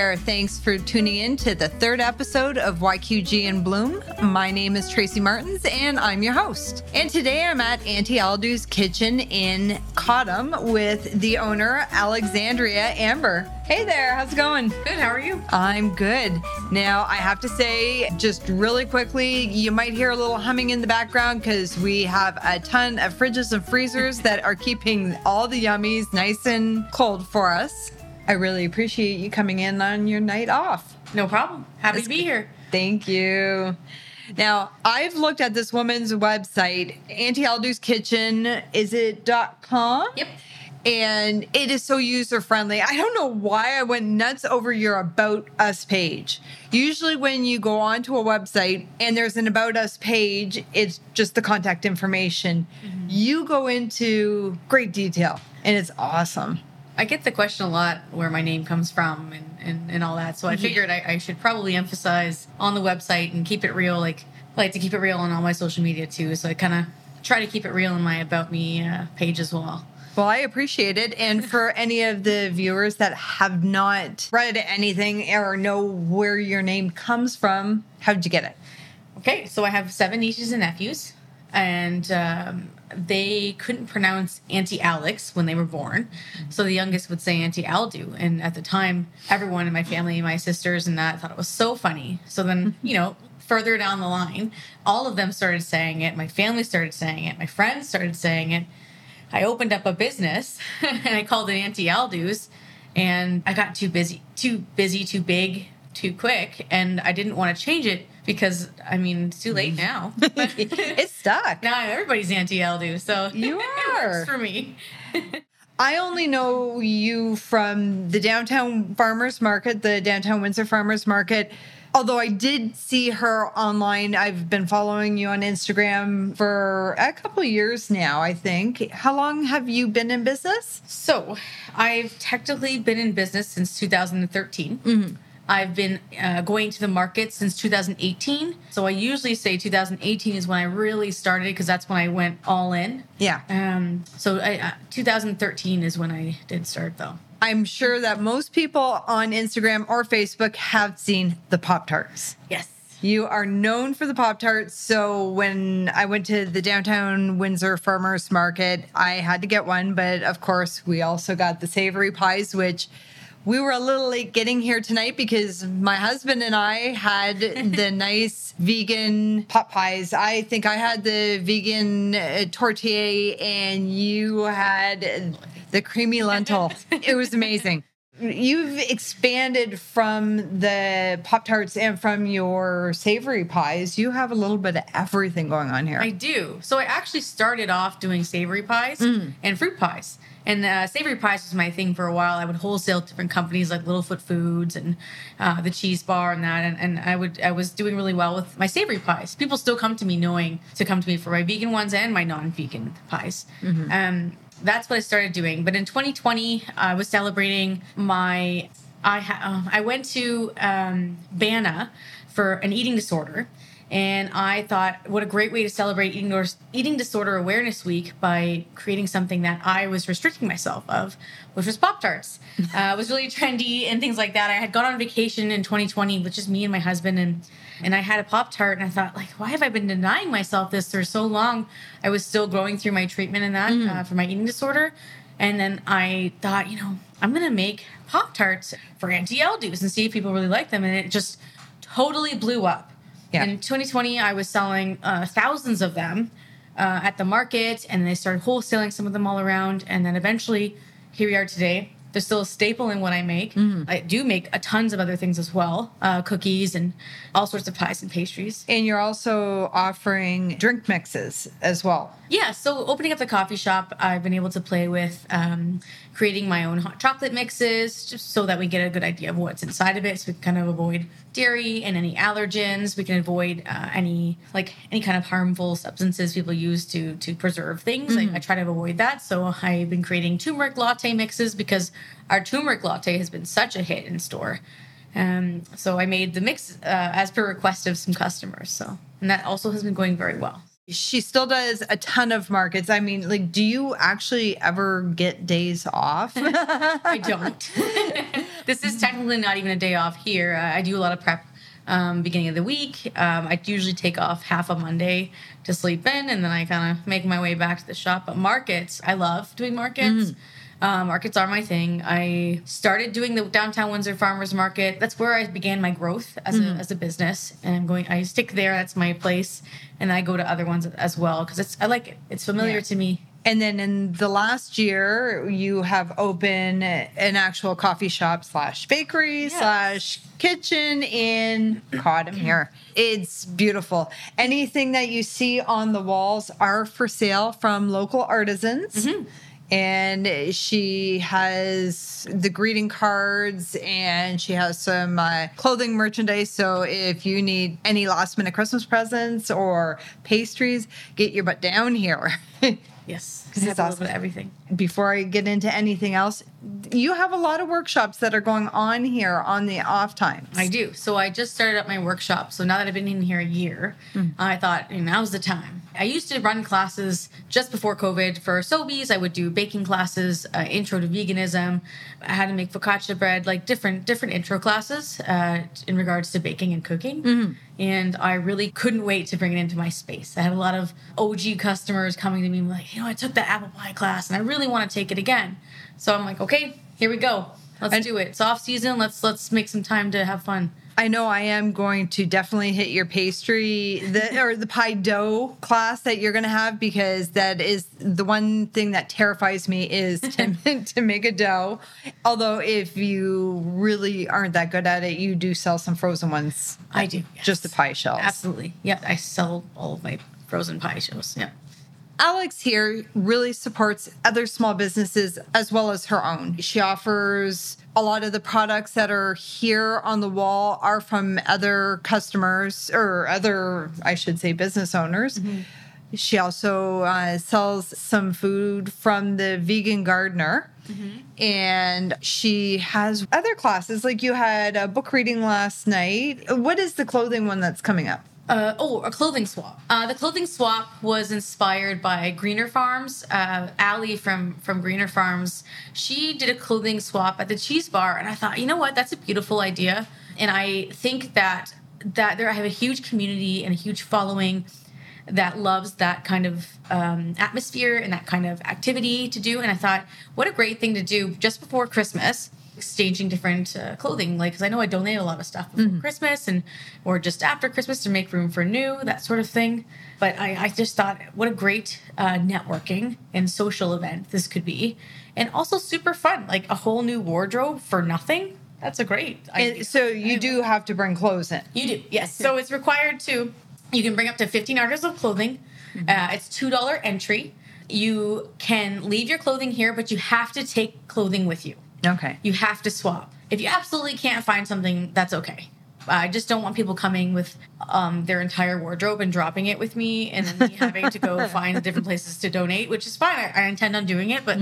there. Thanks for tuning in to the third episode of YQG in Bloom. My name is Tracy Martins and I'm your host. And today I'm at Auntie Aldoo's kitchen in Cottam with the owner, Alexandrea Anber. Hey there, how's it going? Good, how are you? I'm good. Now, I have to say, just really quickly, you might hear a little humming in the background because we have a ton of fridges and freezers that are keeping all the yummies nice and cold for us. I really appreciate you coming in on your night off. No problem. Happy That's to be good. here. Thank you. Now, I've looked at this woman's website, Auntie Aldoo's Kitchen, is it dot .com? Yep. And it is so user friendly. I don't know why I went nuts over your About Us page. Usually, when you go onto a website and there's an About Us page, it's just the contact information. Mm-hmm. You go into great detail and it's awesome. I get the question a lot where my name comes from and, and, and all that. So I figured I, I should probably emphasize on the website and keep it real. Like, I like to keep it real on all my social media too. So I kind of try to keep it real in my About Me uh, page as well. Well, I appreciate it. And for any of the viewers that have not read anything or know where your name comes from, how'd you get it? Okay, so I have seven nieces and nephews, and um, they couldn't pronounce Auntie Alex when they were born. Mm-hmm. So the youngest would say Auntie Aldoo. And at the time, everyone in my family, my sisters and that, thought it was so funny. So then, you know, further down the line, all of them started saying it. My family started saying it. My friends started saying it. I opened up a business and I called it Auntie Aldoo's. And I got too busy, too busy, too big, too quick. And I didn't want to change it because, I mean, it's too late now. it's stuck. Now everybody's Auntie Aldoo, so You it are. works for me. I only know you from the downtown farmers market, the downtown Windsor farmers market. Although I did see her online, I've been following you on Instagram for a couple years now, I think. How long have you been in business? So, I've technically been in business since 2013. Mm-hmm. I've been uh, going to the market since 2018. So I usually say 2018 is when I really started because that's when I went all in. Yeah. Um, so I, uh, 2013 is when I did start though. I'm sure that most people on Instagram or Facebook have seen the Pop Tarts. Yes. You are known for the Pop Tarts. So when I went to the downtown Windsor Farmers Market, I had to get one. But of course, we also got the savory pies, which we were a little late getting here tonight because my husband and I had the nice vegan pot pies. I think I had the vegan uh, tortilla and you had the creamy lentil. it was amazing. You've expanded from the Pop Tarts and from your savory pies. You have a little bit of everything going on here. I do. So I actually started off doing savory pies and fruit pies. And uh, savory pies was my thing for a while. I would wholesale to different companies like Littlefoot Foods and uh, the Cheese Bar and that. And, and I would I was doing really well with my savory pies. People still come to me knowing to come to me for my vegan ones and my non-vegan pies. Um, that's what I started doing. But in 2020, I was celebrating my. I ha- um, I went to um, Bana for an eating disorder, and I thought, what a great way to celebrate eating, or- eating disorder awareness week by creating something that I was restricting myself of, which was Pop Tarts. uh, it was really trendy and things like that. I had gone on vacation in 2020 with just me and my husband, and and I had a Pop Tart, and I thought, like, why have I been denying myself this for so long? I was still going through my treatment and that uh, for my eating disorder. And then I thought, you know, I'm gonna make Pop Tarts for Auntie Aldoo's and see if people really like them. And it just totally blew up. Yeah. In 2020, I was selling uh, thousands of them uh, at the market, and they started wholesaling some of them all around. And then eventually, here we are today. They're still a staple in what I make. I do make a tons of other things as well, uh, cookies and all sorts of pies and pastries. and you're also offering drink mixes as well. Yeah, so opening up the coffee shop, I've been able to play with um, creating my own hot chocolate mixes, just so that we get a good idea of what's inside of it, so we can kind of avoid dairy and any allergens. We can avoid uh, any like any kind of harmful substances people use to to preserve things. I, I try to avoid that. So I've been creating turmeric latte mixes because our turmeric latte has been such a hit in store. Um, so I made the mix uh, as per request of some customers. So and that also has been going very well. She still does a ton of markets. I mean, like, do you actually ever get days off? I don't. this is technically not even a day off here. Uh, I do a lot of prep um, beginning of the week. Um, I usually take off half a Monday to sleep in, and then I kind of make my way back to the shop. But markets, I love doing markets. Uh, markets are my thing. I started doing the downtown Windsor Farmers Market. That's where I began my growth as a as a business. And I'm going. I stick there. That's my place. And I go to other ones as well because it's I like it. It's familiar Yeah. to me. And then in the last year, you have opened an actual coffee shop slash bakery Yes. slash kitchen in Cottam here. It's beautiful. Anything that you see on the walls are for sale from local artisans. And she has the greeting cards and she has some uh, clothing merchandise. So if you need any last minute Christmas presents or pastries, get your butt down here. Yes, 'Cause I it's have a little awesome. everything. before I get into anything else, you have a lot of workshops that are going on here on the off times. I do. So I just started up my workshop. So now that I've been in here a year, I thought you know, now's the time. I used to run classes just before COVID for Sobeys. I would do baking classes, uh, intro to veganism, how to make focaccia bread, like different different intro classes uh, in regards to baking and cooking. And I really couldn't wait to bring it into my space. I had a lot of OG customers coming to me like, you know, I took that apple pie class and I really want to take it again. So I'm like, okay, here we go. Let's And- do it. It's off season. Let's let's make some time to have fun. I know I am going to definitely hit your pastry the, or the pie dough class that you're going to have because that is the one thing that terrifies me is to, to make a dough. Although if you really aren't that good at it, you do sell some frozen ones. I do. Just the pie shells. Absolutely. Yeah, I sell all of my frozen pie shells. Yeah. Alex here really supports other small businesses as well as her own. She offers a lot of the products that are here on the wall are from other customers or other, I should say, business owners. She also uh, sells some food from the vegan gardener. And she has other classes, like you had a book reading last night. What is the clothing one that's coming up? Uh, oh, a clothing swap. Uh, the clothing swap was inspired by Greener Farms. Uh, Allie from from Greener Farms, she did a clothing swap at the cheese bar, and I thought, you know what, that's a beautiful idea. And I think that that there I have a huge community and a huge following that loves that kind of um, atmosphere and that kind of activity to do. And I thought, what a great thing to do just before Christmas, exchanging different uh, clothing. Like, because I know I donate a lot of stuff before Christmas and or just after Christmas to make room for new, that sort of thing. But I, I just thought, what a great uh, networking and social event this could be, and also super fun. Like a whole new wardrobe for nothing. That's a great. idea. So you do have to bring clothes in. You do, yes. So it's required to. You can bring up to 15 articles of clothing. Uh, it's two dollar entry. You can leave your clothing here, but you have to take clothing with you. Okay. You have to swap. If you absolutely can't find something, that's okay. I just don't want people coming with um, their entire wardrobe and dropping it with me, and then me having to go find different places to donate, which is fine. I, I intend on doing it, but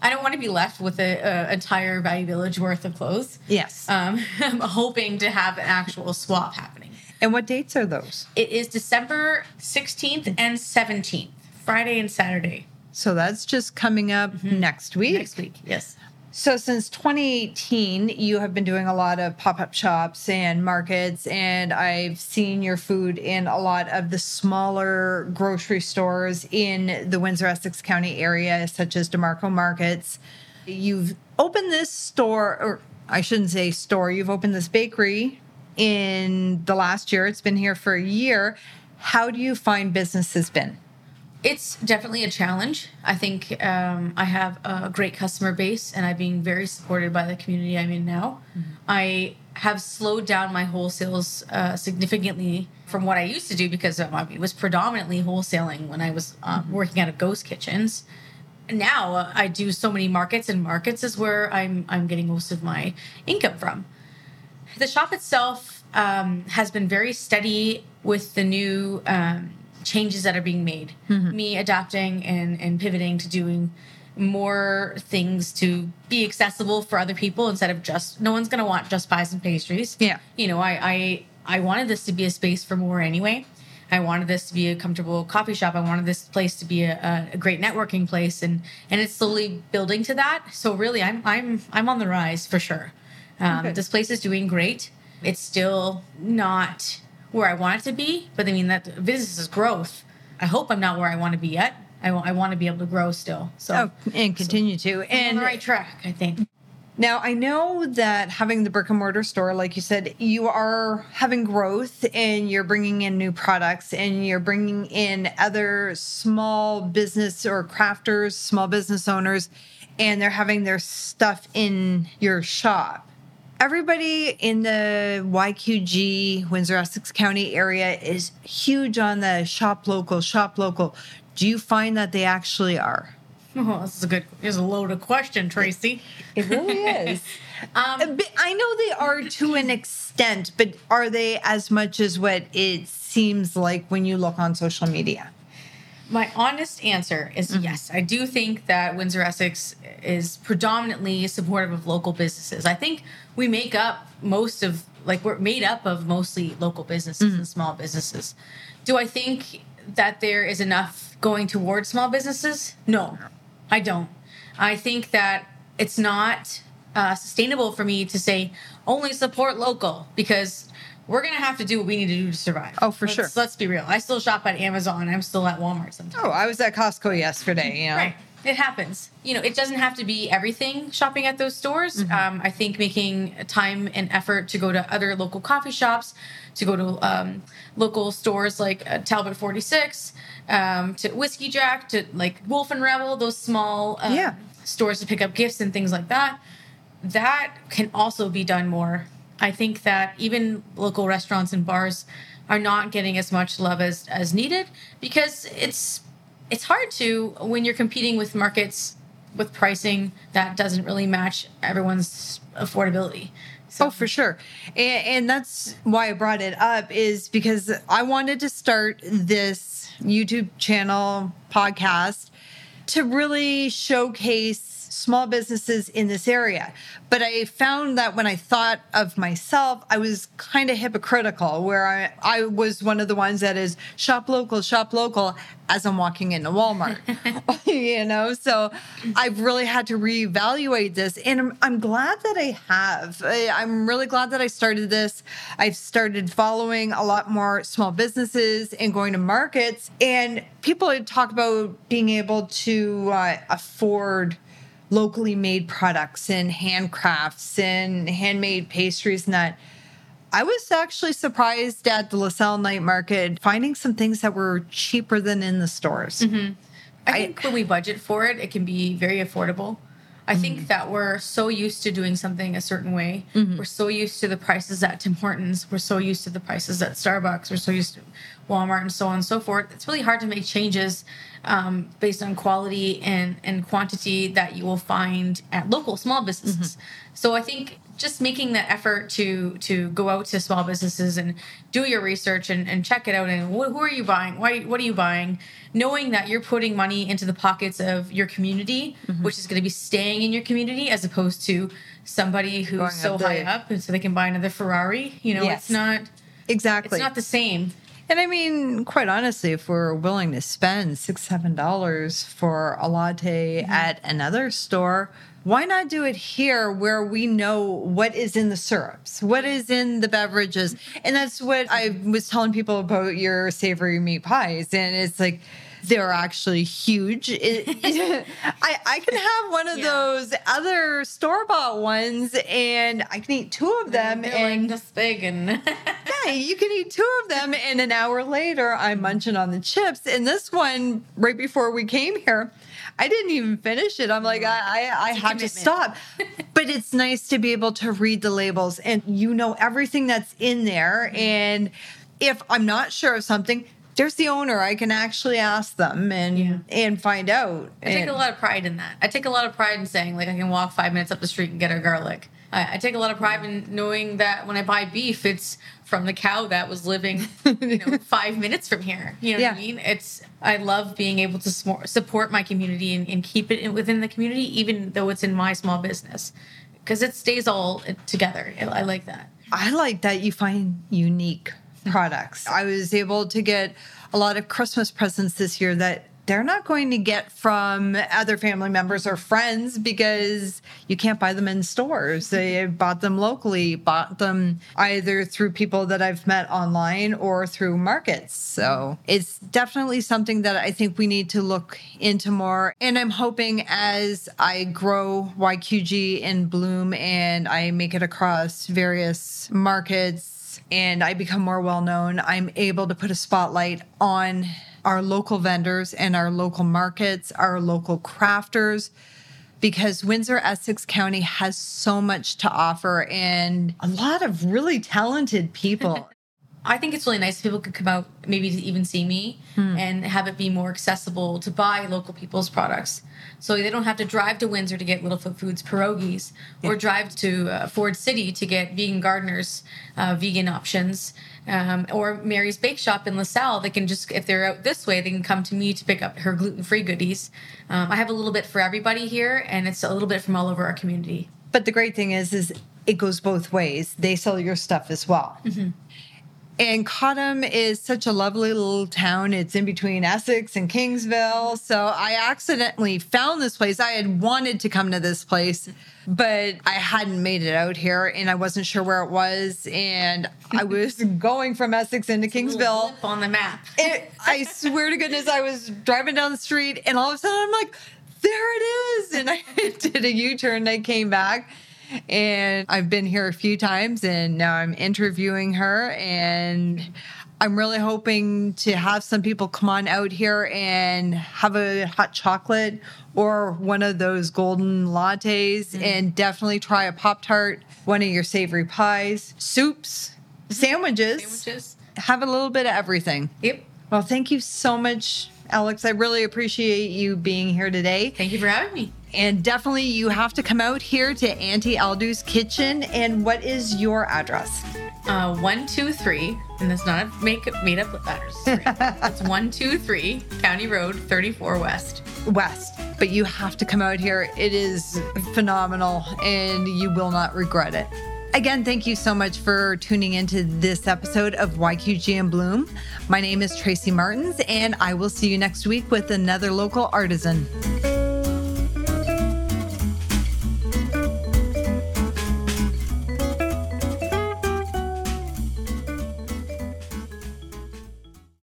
I don't want to be left with an entire Value Village worth of clothes. Yes. Um, I'm hoping to have an actual swap happening. And what dates are those? It is December 16th and 17th, Friday and Saturday So that's just coming up next week. next week. Yes. So since 2018, you have been doing a lot of pop-up shops and markets, and I've seen your food in a lot of the smaller grocery stores in the Windsor Essex County area, such as DeMarco Markets. You've opened this store, or I shouldn't say store. You've opened this bakery in the last year. It's been here for a year. How do you find business has been? It's definitely a challenge. I think um, I have a great customer base and I'm being very supported by the community I'm in now. I have slowed down my wholesales uh, significantly from what I used to do because um, I was predominantly wholesaling when I was um, working out of Ghost Kitchens. Now uh, I do so many markets, and markets is where I'm I'm getting most of my income from. The shop itself um, has been very steady with the new um, changes that are being made. Me adapting and, and pivoting to doing more things to be accessible for other people instead of just no one's going to want just pies and pastries. Yeah. You know, I, I I wanted this to be a space for more anyway. I wanted this to be a comfortable coffee shop. I wanted this place to be a, a, a great networking place, and and it's slowly building to that. So really, I'm I'm I'm on the rise for sure. Um, Okay. this place is doing great. It's still not where I want it to be, but I mean that business is growth. I hope I'm not where I want to be yet. I want, I want to be able to grow still. So Oh, and continue to. I'm on And the right track, I think. Now, I know that having the brick and mortar store, like you said, you are having growth and you're bringing in new products and you're bringing in other small business or crafters, small business owners, and they're having their stuff in your shop. Everybody in the YQG, Windsor Essex County area is huge on the shop local, shop local. Do you find that they actually are? Oh, this is a good. Here's a loaded question, Tracy. It really is. Um, uh, a bit- I know they are to an extent, but are they as much as what it seems like when you look on social media? My honest answer is yes. I do think that Windsor Essex is predominantly supportive of local businesses. I think we make up most of, like, we're made up of mostly local businesses and small businesses. Do I think that there is enough going towards small businesses? No, I don't. I think that it's not uh, sustainable for me to say only support local because we're gonna have to do what we need to do to survive. Oh, for Let's- sure. Let's be real. I still shop at Amazon. I'm still at Walmart sometimes. Oh, I was at Costco yesterday. You know, Right. It happens. You know, it doesn't have to be everything shopping at those stores. Mm-hmm. Um, I think making time and effort to go to other local coffee shops, to go to um, local stores like uh, Talbot 46, um, to Whiskey Jack, to like Wolf and Rebel, those small um, Yeah. stores to pick up gifts and things like that. That can also be done more. I think that even local restaurants and bars are not getting as much love as, as needed because it's it's hard to when you're competing with markets with pricing that doesn't really match everyone's affordability. So Oh, for sure. And, and that's why I brought it up is because I wanted to start this YouTube channel podcast to really showcase small businesses in this area. But I found that when I thought of myself, I was kind of hypocritical, where I, I was one of the ones that is shop local, shop local as I'm walking into Walmart, you know? So I've really had to reevaluate this. And I'm, I'm glad that I have. I, I'm really glad that I started this. I've started following a lot more small businesses and going to markets. And people talk about being able to uh, afford locally made products and handcrafts and handmade pastries and that. I was actually surprised at the LaSalle night market finding some things that were cheaper than in the stores. Mm-hmm. I think when we budget for it, it can be very affordable. I think mm. that we're so used to doing something a certain way. Mm-hmm. We're so used to the prices at Tim Hortons. We're so used to the prices at Starbucks. We're so used to Walmart and so on and so forth. It's really hard to make changes um, based on quality and, and quantity that you will find at local small businesses. So I think just making that effort to to go out to small businesses and do your research and, and check it out and wh- who are you buying why what are you buying knowing that you're putting money into the pockets of your community which is going to be staying in your community as opposed to somebody who's Going so up high up and so they can buy another ferrari you know Yes. it's not Exactly. it's not the same And I mean, quite honestly, if we're willing to spend six, seven dollars for a latte mm-hmm. at another store, why not do it here where we know what is in the syrups, what is in the beverages? And that's what I was telling people about your savory meat pies. And it's like, they're actually huge. It- I, I can have one of Yeah. those other store bought ones and I can eat two of them. They're and like this big and yeah, you can eat two of them, and an hour later, I'm munching on the chips. And this one, right before we came here, I didn't even finish it. I'm like, I, I, I have to stop. but it's nice to be able to read the labels, and you know everything that's in there. And if I'm not sure of something, there's the owner. I can actually ask them and Yeah. and find out. I take And- a lot of pride in that. I take a lot of pride in saying like I can walk five minutes up the street and get a garlic. I, I take a lot of pride in knowing that when I buy beef, it's from the cow that was living, you know, five minutes from here. You know what I mean? It's I love being able to support my community and, and keep it in, within the community, even though it's in my small business, because it stays all together. I, I like that. I like that you find unique products. I was able to get a lot of Christmas presents this year that they're not going to get from other family members or friends because you can't buy them in stores. They bought them locally, bought them either through people that I've met online or through markets. So it's definitely something that I think we need to look into more. And I'm hoping as I grow YQG in Bloom and I make it across various markets and I become more well known, I'm able to put a spotlight on our local vendors and our local markets, our local crafters, because Windsor Essex County has so much to offer and a lot of really talented people. I think it's really nice if people could come out, maybe to even see me, hmm. and have it be more accessible to buy local people's products. So they don't have to drive to Windsor to get Littlefoot Foods pierogies, yeah. or drive to uh, Ford City to get Vegan Gardeners uh, vegan options, um, or Mary's Bake Shop in LaSalle. They can just, if they're out this way, they can come to me to pick up her gluten free goodies. Um, I have a little bit for everybody here, and it's a little bit from all over our community. But the great thing is, is it goes both ways. They sell your stuff as well. Mm-hmm. And Cottam is such a lovely little town. It's in between Essex and Kingsville. So I accidentally found this place. I had wanted to come to this place, but I hadn't made it out here and I wasn't sure where it was. And I was going from Essex into Kingsville. on the map. it, I swear to goodness, I was driving down the street and all of a sudden I'm like, there it is. And I did a U turn and I came back and I've been here a few times and now I'm interviewing her and I'm really hoping to have some people come on out here and have a hot chocolate or one of those golden lattes mm-hmm. and definitely try a Pop Tart, one of your savory pies, soups, sandwiches. Sandwiches. Have a little bit of everything. Yep. Well, thank you so much, Alex. I really appreciate you being here today. Thank you for having me. And definitely, you have to come out here to Auntie Aldoo's Kitchen. And what is your address? Uh, one two three, and that's not a make made up address. it's one two three County Road, thirty four West. West, but you have to come out here. It is phenomenal, and you will not regret it. Again, thank you so much for tuning into this episode of YQG in Bloom. My name is Tracy Martins, and I will see you next week with another local artisan.